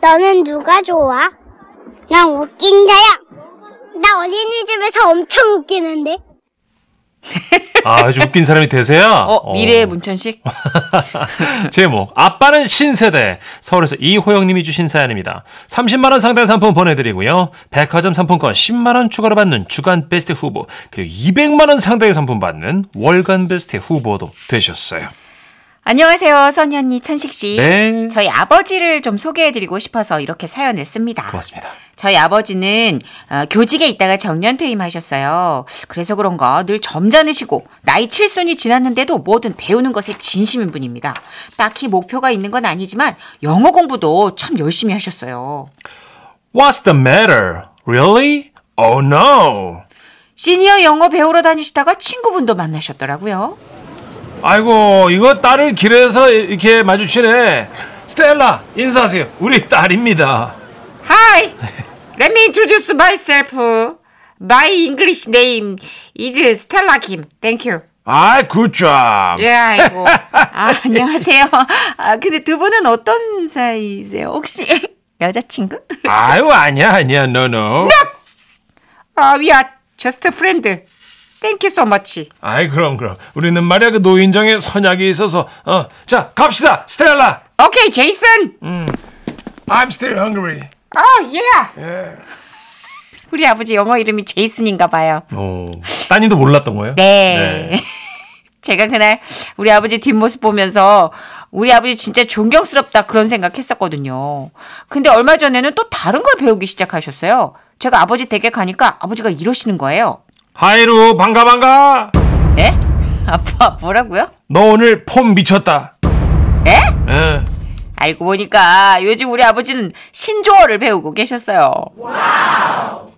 너는 누가 좋아? 난 웃긴 자야. 나 어린이집에서 엄청 웃기는데. 아, 아주 웃긴 사람이 되세요? 어, 미래의 문천식? 제목 아빠는 신세대 서울에서 이호영 님이 주신 사연입니다. 30만 원 상당 상품 보내 드리고요. 백화점 상품권 10만 원 추가로 받는 주간 베스트 후보 그리고 200만 원 상당의 상품 받는 월간 베스트 후보도 되셨어요. 안녕하세요, 언니 천식 씨. 네. 저희 아버지를 좀 소개해드리고 싶어서 이렇게 사연을 씁니다. 고맙습니다. 저희 아버지는 어, 교직에 있다가 정년 퇴임하셨어요. 그래서 그런가 늘 점잖으시고 나이 칠순이 지났는데도 뭐든 배우는 것에 진심인 분입니다. 딱히 목표가 있는 건 아니지만 영어 공부도 참 열심히 하셨어요. What's the matter? Really? Oh no. 시니어 영어 배우러 다니시다가 친구분도 만나셨더라고요. 아이고 이거 딸을 길에서 이렇게 마주치네. 스텔라 인사하세요. 우리 딸입니다. Hi, let me introduce myself. My English name is Stella Kim. Thank you. 아이 굿잡. 예, 아이고. 아, 안녕하세요. 아, 근데 두 분은 어떤 사이세요? 혹시 여자친구? 아유 아니야 아니야 노노. 아, we are just friend. Thank you so much. 아이 그럼 그럼 우리는 말이야 그 노인정에 선약이 있어서 어자 갑시다 스텔라. 오케이, 제이슨. I'm still hungry. 아, 예. 우리 아버지 영어 이름이 제이슨인가 봐요. 오 따님도 몰랐던 거예요? 네. 제가 그날 우리 아버지 뒷모습 보면서 우리 아버지 진짜 존경스럽다 그런 생각했었거든요. 근데 얼마 전에는 또 다른 걸 배우기 시작하셨어요. 제가 아버지 댁에 가니까 아버지가 이러시는 거예요. 하이루 반가 반가. 네? 아빠 뭐라고요? 너 오늘 폼 미쳤다. 네? 예. 알고 보니까 요즘 우리 아버지는 신조어를 배우고 계셨어요.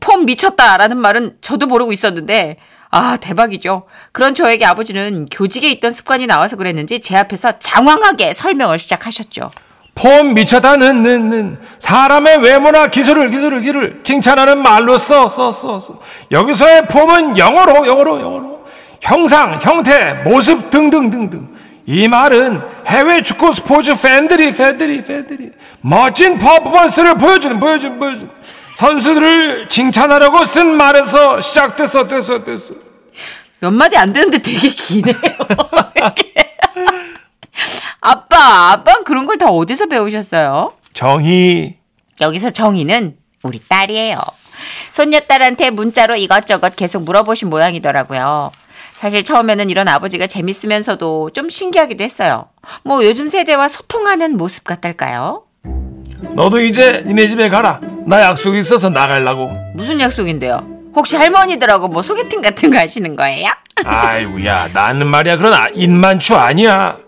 폼 미쳤다라는 말은 저도 모르고 있었는데 아 대박이죠. 그런 저에게 아버지는 교직에 있던 습관이 나와서 그랬는지 제 앞에서 장황하게 설명을 시작하셨죠. 폼 미쳤다는 사람의 외모나 기술을 기술을 기술을 칭찬하는 말로 써 써 써 써. 여기서의 폼은 영어로 영어로 영어로 형상 형태 모습 등등 등등. 이 말은 해외 축구 스포츠 팬들이 팬들이 팬들이 멋진 퍼포먼스를 보여주는 보여주는 보여주는 선수들을 칭찬하려고 쓴 말에서 시작됐어 됐어 됐어. 몇 마디 안 되는데 되게 기네요. 아빠, 아빠는 그런 걸 다 어디서 배우셨어요? 정희 여기서 정희는 우리 딸이에요. 손녀딸한테 문자로 이것저것 계속 물어보신 모양이더라고요. 사실 처음에는 이런 아버지가 재밌으면서도 좀 신기하기도 했어요. 뭐 요즘 세대와 소통하는 모습 같달까요? 너도 이제 니네 집에 가라. 나 약속 있어서 나가려고. 무슨 약속인데요? 혹시 할머니들하고 뭐 소개팅 같은 거 하시는 거예요? 아이고야 나는 말이야 그런 아- 인만추 아니야.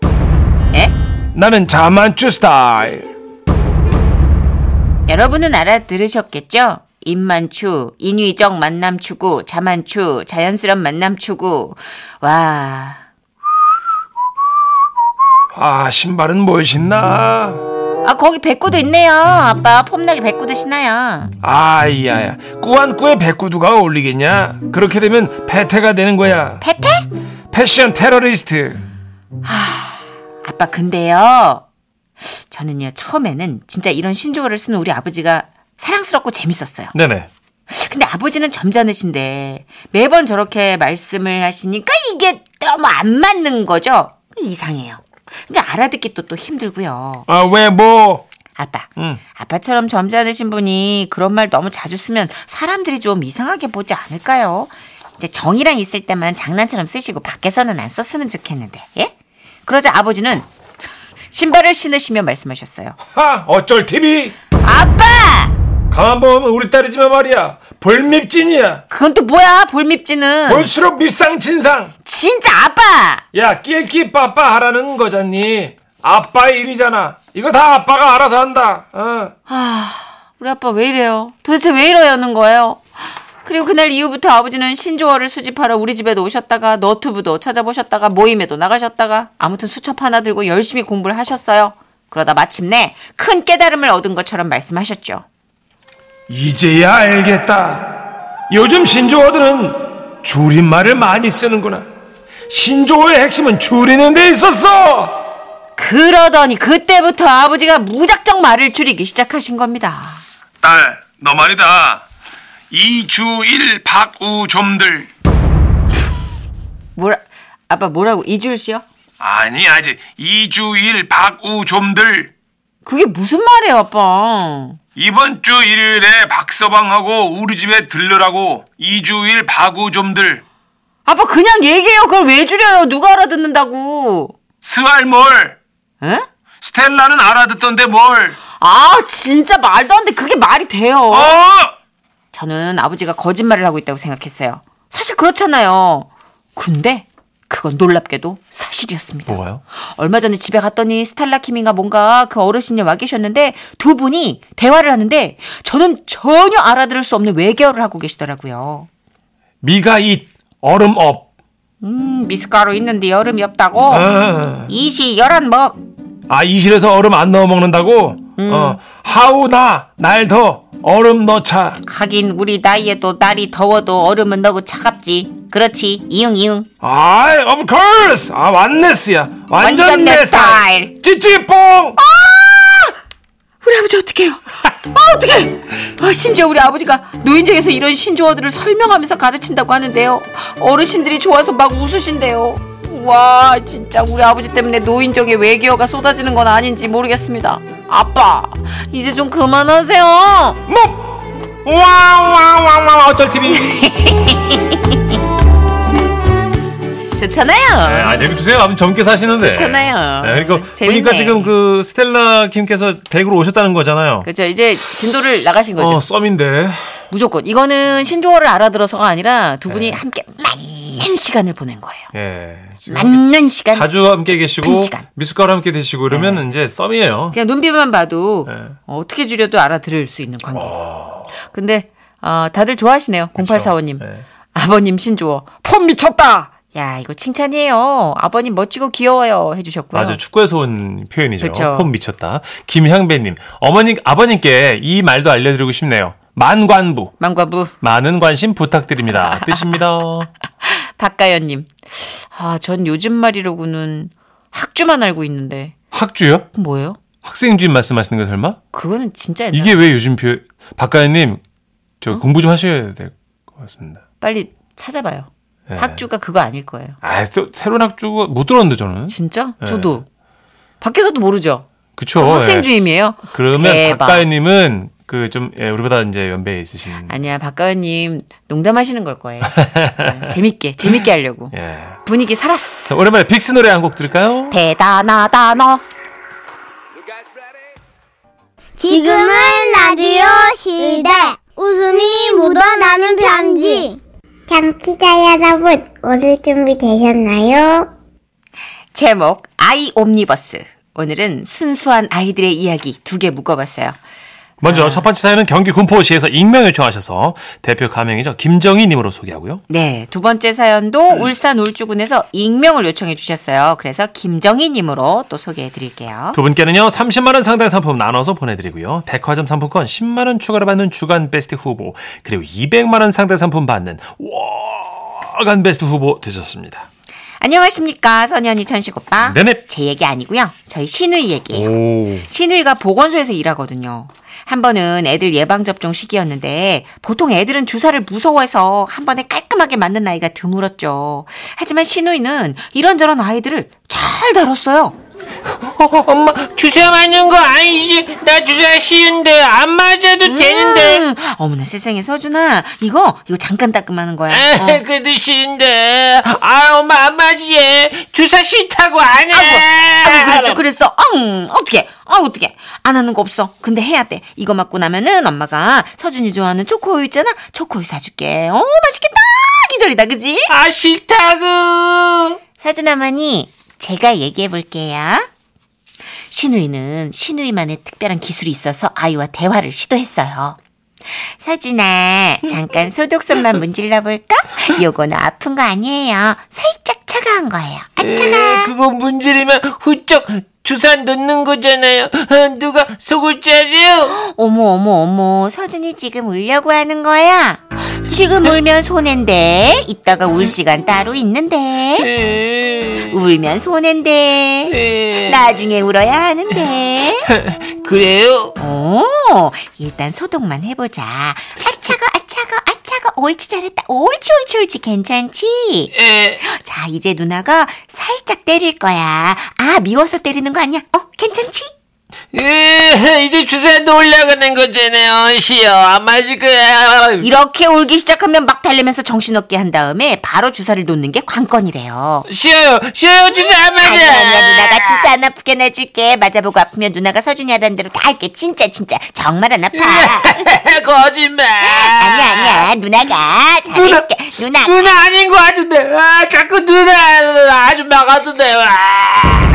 예? 나는 자만추 스타일. 여러분은 알아들으셨겠죠? 입만추, 인위적 만남 추구, 자만추, 자연스런 만남 추구. 와, 아 신발은 뭘 신나? 아 거기 백구도 있네요. 아빠 폼나게 백구도 신나요. 아이야야 꾸안꾸에 백구두가 어울리겠냐? 그렇게 되면 패태가 되는 거야. 패태? 패션 테러리스트. 아빠 근데요. 저는요 처음에는 진짜 이런 신조어를 쓰는 우리 아버지가 사랑스럽고 재밌었어요. 네네. 근데 아버지는 점잖으신데 매번 저렇게 말씀을 하시니까 이게 너무 안 맞는 거죠. 이상해요. 그러니까 알아듣기 또 또 힘들고요. 아 왜 뭐? 아빠, 응. 아빠처럼 점잖으신 분이 그런 말 너무 자주 쓰면 사람들이 좀 이상하게 보지 않을까요? 이제 정이랑 있을 때만 장난처럼 쓰시고 밖에서는 안 썼으면 좋겠는데, 예? 그러자 아버지는 신발을 신으시며 말씀하셨어요. 하 어쩔 TV. 아빠! 가만 보면 우리 딸이지만 말이야 볼밉진이야. 그건 또 뭐야, 볼밉지는. 볼수록 밉상진상. 진짜 아빠! 야 낄끼 빠빠 하라는 거잖니. 아빠의 일이잖아. 이거 다 아빠가 알아서 한다. 어. 우리 아빠 왜 이래요? 도대체 왜 이러려는 거예요? 그리고 그날 이후부터 아버지는 신조어를 수집하러 우리 집에도 오셨다가 너튜브도 찾아보셨다가 모임에도 나가셨다가 아무튼 수첩 하나 들고 열심히 공부를 하셨어요. 그러다 마침내 큰 깨달음을 얻은 것처럼 말씀하셨죠. 이제야 알겠다. 요즘 신조어들은 줄임말을 많이 쓰는구나. 신조어의 핵심은 줄이는 데 있었어. 그러더니 그때부터 아버지가 무작정 말을 줄이기 시작하신 겁니다. 딸, 너 말이다. 이주일 박우좀들. 뭐라 아빠 뭐라고 이줄 씨요? 아니, 아직 이주일 박우좀들. 그게 무슨 말이에요, 아빠? 이번 주 일요일에 박서방하고 우리 집에 들르라고 이주일 박우좀들. 아빠 그냥 얘기해요. 그걸 왜 줄여요? 누가 알아듣는다고? 스알몰. 에? 스텔라는 알아듣던데 뭘. 아 진짜 말도 안 돼. 그게 말이 돼요. 어! 저는 아버지가 거짓말을 하고 있다고 생각했어요. 사실 그렇잖아요. 근데 그건 놀랍게도 사실이었습니다. 뭐가요? 얼마 전에 집에 갔더니 스탈라 킴인가 뭔가 그 어르신이 와 계셨는데 두 분이 대화를 하는데 저는 전혀 알아들을 수 없는 외계어를 하고 계시더라고요. 미가 잇 얼음 업. 음, 미숫가루 있는데 얼음이 없다고? 아, 이시 얼안먹. 아 이 시려서 얼음 안 넣어 먹는다고? 어, 하우 나 날 더 얼음 넣자. 하긴 우리 나이에도 날이 더워도 얼음은 너무 차갑지. 그렇지. 이응 이응. 아이, of course. 아, 완내스야. 완전, 완전 내내 스타일. 찌찌뽕. 우리 아버지 어떡해요? 아 어떡해? 아 심지어 우리 아버지가 노인정에서 이런 신조어들을 설명하면서 가르친다고 하는데요. 어르신들이 좋아서 막 웃으신대요. 와 진짜 우리 아버지 때문에 노인정에 외계어가 쏟아지는 건 아닌지 모르겠습니다. 아빠 이제 좀 그만하세요. 뭐? 와와와와 어쩔 TV. 좋잖아요. 아, 여기 두세요. 아무 젊게 사시는데. 좋잖아요. 네, 그러니까 재밌네. 보니까 지금 그 스텔라 김께서 댁으로 오셨다는 거잖아요. 그렇죠. 이제 진도를 나가신 거죠. 어, 썸인데. 무조건 이거는 신조어를 알아들어서가 아니라 두 분이 네. 함께 많은 시간을 보낸 거예요. 예. 많은 시간. 자주 함께 계시고 시간. 미숫가루 함께 드시고 이러면 이제 썸이에요. 그냥 눈빛만 봐도 네. 어, 어떻게 줄여도 알아들을 수 있는 관계. 근데 어, 다들 좋아하시네요. 0845님. 네. 아버님 신조어. 폼 미쳤다. 야 이거 칭찬이에요. 아버님 멋지고 귀여워요 해주셨고요. 맞아 축구에서 온 표현이죠. 그쵸. 폼 미쳤다. 김향배님, 어머니 아버님께 이 말도 알려드리고 싶네요. 만관부, 망과부 많은 관심 부탁드립니다. 뜻입니다. 박가연님. 아 전 요즘 말이라고는 학주만 알고 있는데 학주요? 뭐예요? 학생주임 말씀하시는 거 설마? 그거는 진짜 옛날. 이게 왜 요즘 표? 박가연님, 어? 저 공부 좀 하셔야 될 것 같습니다. 빨리 찾아봐요. 네. 학주가 그거 아닐 거예요. 아, 또 새로운 학주가 못 들었는데 저는. 진짜? 네. 저도 밖에서도 모르죠. 그쵸. 학생 예. 주임이에요. 그러면. 박가연님은 그 좀 예, 우리보다 이제 연배에 있으신. 아니야 박가연님 농담하시는 걸 거예요. 네, 재밌게 재밌게 하려고 예. 분위기 살았어. 자, 오랜만에 빅스 노래 한 곡 들을까요? 대단하다 너. 지금은 라디오 시대. 웃음이 묻어나는 편지. 청취자 여러분, 오늘 준비 되셨나요? 제목 아이 옴니버스. 오늘은 순수한 아이들의 이야기 두 개 묶어봤어요. 먼저 첫 번째 사연은 경기 군포시에서 익명 요청하셔서 대표 가명이죠. 김정희님으로 소개하고요. 네, 두 번째 사연도 울산 울주군에서 익명을 요청해 주셨어요. 그래서 김정희님으로 또 소개해 드릴게요. 두 분께는요 30만 원 상당 상품 나눠서 보내드리고요. 백화점 상품권 10만 원 추가로 받는 주간 베스트 후보 그리고 200만 원 상당 상품 받는 월간 베스트 후보 되셨습니다. 안녕하십니까 선현이 천식 오빠. 네네. 제 얘기 아니고요. 저희 신우이 얘기예요. 오. 신우이가 보건소에서 일하거든요. 한 번은 애들 예방접종 시기였는데 보통 애들은 주사를 무서워해서 한 번에 깔끔하게 맞는 아이가 드물었죠. 하지만 신우이는 이런저런 아이들을 잘 다뤘어요. 엄마 주사 맞는 거 아니지? 나 주사 쉬운데 안 맞아도 음, 어머나 세상에 서준아 이거 이거 잠깐 따끔하는 거야. 어. 그래도 쉬운데 아 엄마 안 맞지? 주사 싫다고 안 해. 아이고 그랬어 그랬어. 응 어떻게 아 어떻게 안 하는 거 없어. 근데 해야 돼. 이거 맞고 나면은 엄마가 서준이 좋아하는 초코우유 있잖아. 초코우유 사줄게. 어 맛있겠다. 기절이다 그지? 아 싫다고. 서준 어머니 제가 얘기해 볼게요. 신우이는 신우이만의 특별한 기술이 있어서 아이와 대화를 시도했어요 서준아 잠깐 소독손만 문질러 볼까 요거는 아픈 거 아니에요 살짝 아차가 한 거예요. 에, 아차가. 그거 문지르면 후쩍 주사 놓는 거잖아요. 어, 누가 속을 짜요? 어머 어머 어머 서준이 지금 울려고 하는 거야? 지금 울면 손해인데. 이따가 울 시간 따로 있는데. 에, 울면 손해인데. 에. 나중에 울어야 하는데. 그래요? 어 일단 소독만 해보자. 아차가 아차가 아차가 옳지 잘했다. 옳지 옳지 옳지. 괜찮지? 에, 자 이제 누나가 살짝 때릴 거야. 아 미워서 때리는 거 아니야? 어 괜찮지? 에, 이제 주사도 올라가는 거잖아요. 시여 안 맞을 거야. 이렇게 울기 시작하면 막 달래면서 정신없게 한 다음에 바로 주사를 놓는 게 관건이래요. 쉬어요, 쉬어요, 주사 안 맞아. 아니야, 아니야, 누나가 진짜 안 아프게 내줄게. 맞아보고 아프면 누나가 서준이 하라는 대로 다 할게. 진짜, 진짜. 정말 안 아파. 거짓말. 아니야, 아니야. 누나가 잘해줄게. 누나. 누나 아닌 것 같은데. 아, 자꾸 누나 아줌마 같은데. 아.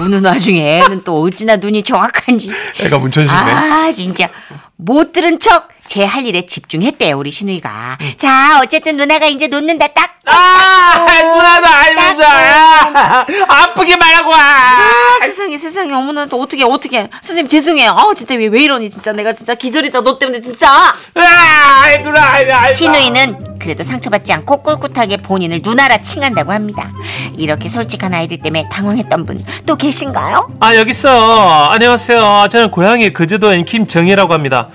우는 와중에 애는 또 어찌나 눈이 정확한지. 애가 문천식이네. 아, 진짜. 못 들은 척. 제 할 일에 집중했대요, 우리 신우이가. 자, 어쨌든 누나가 이제 놓는다, 딱. 아, 누나도 알면서 아, 아프게 말하고 와. 아, 세상에, 세상에. 어머나, 또 어떻게, 어떻게. 선생님, 죄송해요. 아, 진짜 왜, 왜 이러니, 진짜. 내가 진짜 기절이다, 너 때문에, 진짜. 아, 누나, 아, 아, 신우이는 그래도 상처받지 않고 꿋꿋하게 본인을 누나라 칭한다고 합니다. 이렇게 솔직한 아이들 때문에 당황했던 분 또 계신가요? 아 여기 있어. 안녕하세요. 저는 고향이 거제도인 김정희라고 합니다.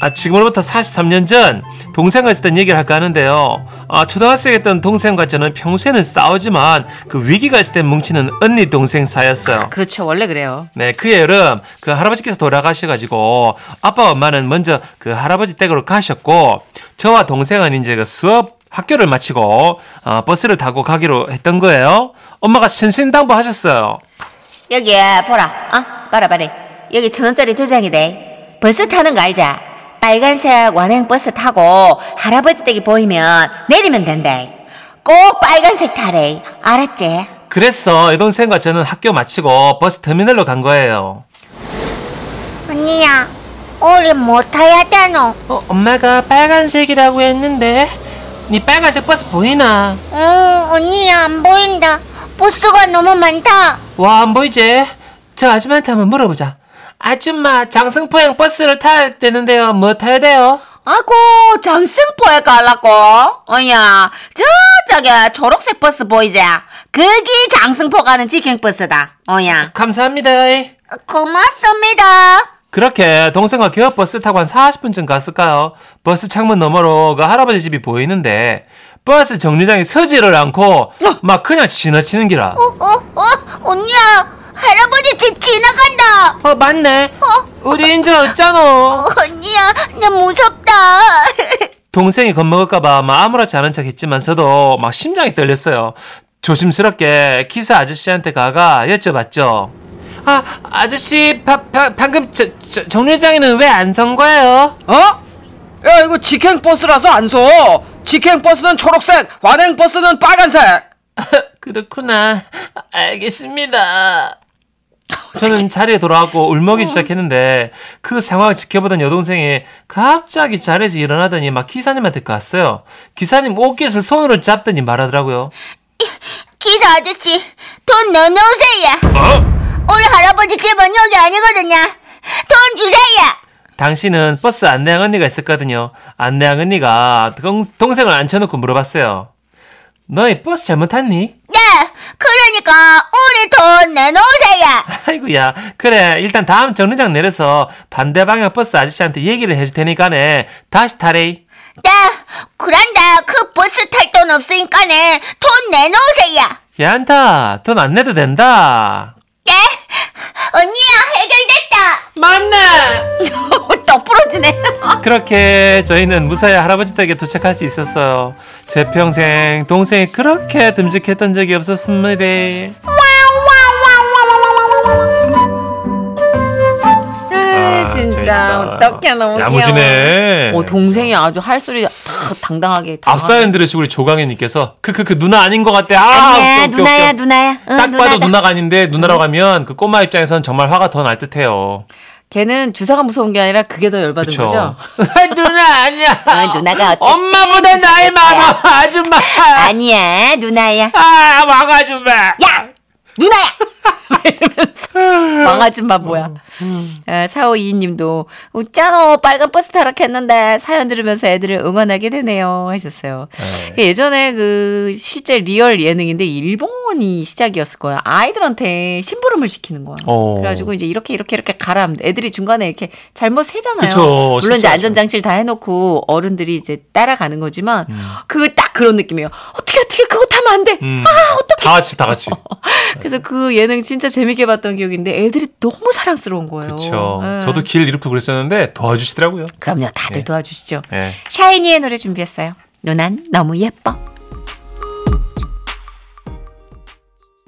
아 지금으로부터 43년 전 동생과 있었던 얘기를 할까 하는데요. 아 초등학생이었던 동생과 저는 평소에는 싸우지만 그 위기가 있을 때 뭉치는 언니 동생 사이였어요. 그렇죠. 원래 그래요. 네, 그 여름 그 할아버지께서 돌아가셔가지고 아빠 엄마는 먼저 그 할아버지 댁으로 가셨고 저와 동생은 이제 그 수업 학교를 마치고 어, 버스를 타고 가기로 했던 거예요. 엄마가 신신당부 하셨어요. 여기 보라. 어? 봐라 봐라. 여기 천 원짜리 두 장이대. 버스 타는 거 알제? 빨간색 완행 버스 타고 할아버지 댁이 보이면 내리면 된대. 꼭 빨간색 타래. 알았지? 그래서 여동생과 저는 학교 마치고 버스 터미널로 간 거예요. 언니야, 우리 뭐 타야 되노? 어, 엄마가 빨간색이라고 했는데. 니 빨간색 버스 보이나? 어, 언니야, 안 보인다. 버스가 너무 많다. 와, 안 보이지? 저 아줌마한테 한번 물어보자. 아줌마, 장승포행 버스를 타야 되는데요. 뭐 타야 돼요? 아고 장승포에 갈라고 어야 저쪽에 초록색 버스 보이지 그게 장승포 가는 직행버스다 어야 감사합니다. 고맙습니다. 그렇게 동생과 개업버스 타고 한 40분쯤 갔을까요? 버스 창문 너머로 그 할아버지 집이 보이는데 버스 정류장에 서지를 않고 막 그냥 지나치는 기라. 어, 어, 언니야, 할아버지 집 지나간다. 어, 맞네. 우리 인제 없잖아. 어, 언니야, 나 무섭다. 동생이 겁먹을까봐 막 아무렇지 않은 척 했지만서도 막 심장이 떨렸어요. 조심스럽게 기사 아저씨한테 가가 여쭤봤죠. 아, 아저씨, 바, 바, 방금 저, 저, 정류장에는 왜 안 선 거예요? 어? 야 이거 직행 버스라서 안 서. 직행 버스는 초록색, 완행 버스는 빨간색. 그렇구나. 알겠습니다. 저는 자리에 돌아왔고 울먹이 시작했는데 그 상황을 지켜보던 여동생이 갑자기 자리에서 일어나더니 막 기사님한테 갔어요. 기사님 옷깃을 손으로 잡더니 말하더라고요. 기사 아저씨, 돈 넣어놓으세요. 어? 우리 할아버지 집은 여기 아니거든요. 돈 주세요. 당시는 버스 안내양 언니가 있었거든요. 안내양 언니가 동, 동생을 앉혀놓고 물어봤어요. 너희 버스 잘못 탔니? 네, 그러니까 우리 돈 내놓으세요. 아이고야. 그래 일단 다음 정류장 내려서 반대 방향 버스 아저씨한테 얘기를 해줄 테니까네. 다시 타래. 네, 그런데 그 버스 탈 돈 없으니까네. 돈 내놓으세요. 괜찮다 돈 안 내도 된다. 네, 언니야 해결됐다. 맞네. 또 부러지네. 그렇게 저희는 무사히 할아버지 댁에 도착할 수 있었어요 제 평생 동생이 그렇게 듬직했던 적이 없었습니다 진짜 어떡해 너무 야무지네. 어, 동생이 아주 할 소리 다 당당하게 다 앞사연 들으시고 우리 조강현님께서 크크크 누나 아닌 것 같아 아 아니야 웃겨, 누나야 웃겨. 누나야 응, 딱 봐도 누나다. 누나가 아닌데 누나라고 하면 그 꼬마 입장에선 정말 화가 더 날 듯해요 걔는 주사가 무서운 게 아니라 그게 더 열받은 그쵸. 거죠. 누나 아니야. 어, 누나가? 엄마보다 나이 많아 아줌마. 아니야 누나야. 아 왕아줌마. 야 누나야. 이러면서 왕아줌마 뭐야. 아, 4522님도 웃잖아 빨간 버스 타라 했는데 사연 들으면서 애들을 응원하게 되네요 하셨어요. 예전에 그 실제 리얼 예능인데 일본이 시작이었을 거예요. 아이들한테 심부름을 시키는 거야. 어. 그래가지고 이제 이렇게 이렇게 이렇게 가라 애들이 중간에 이렇게 잘못 새잖아요. 그쵸, 물론 이제 실수하죠. 안전장치를 다 해놓고 어른들이 이제 따라가는 거지만 음. 그거 딱 그런 느낌이에요. 어떻게 어떻게 그거 타면 안 돼. 음. 다 같이 다 같이. 그래서 그 예능 진짜 재밌게 봤던 기억인데 애들이 너무 사랑스러운 거예요. 그렇죠. 예. 저도 길 잃고 그랬었는데 도와주시더라고요. 그럼요. 다들 도와주시죠. 예. 샤이니의 노래 준비했어요. 누난 너무 예뻐.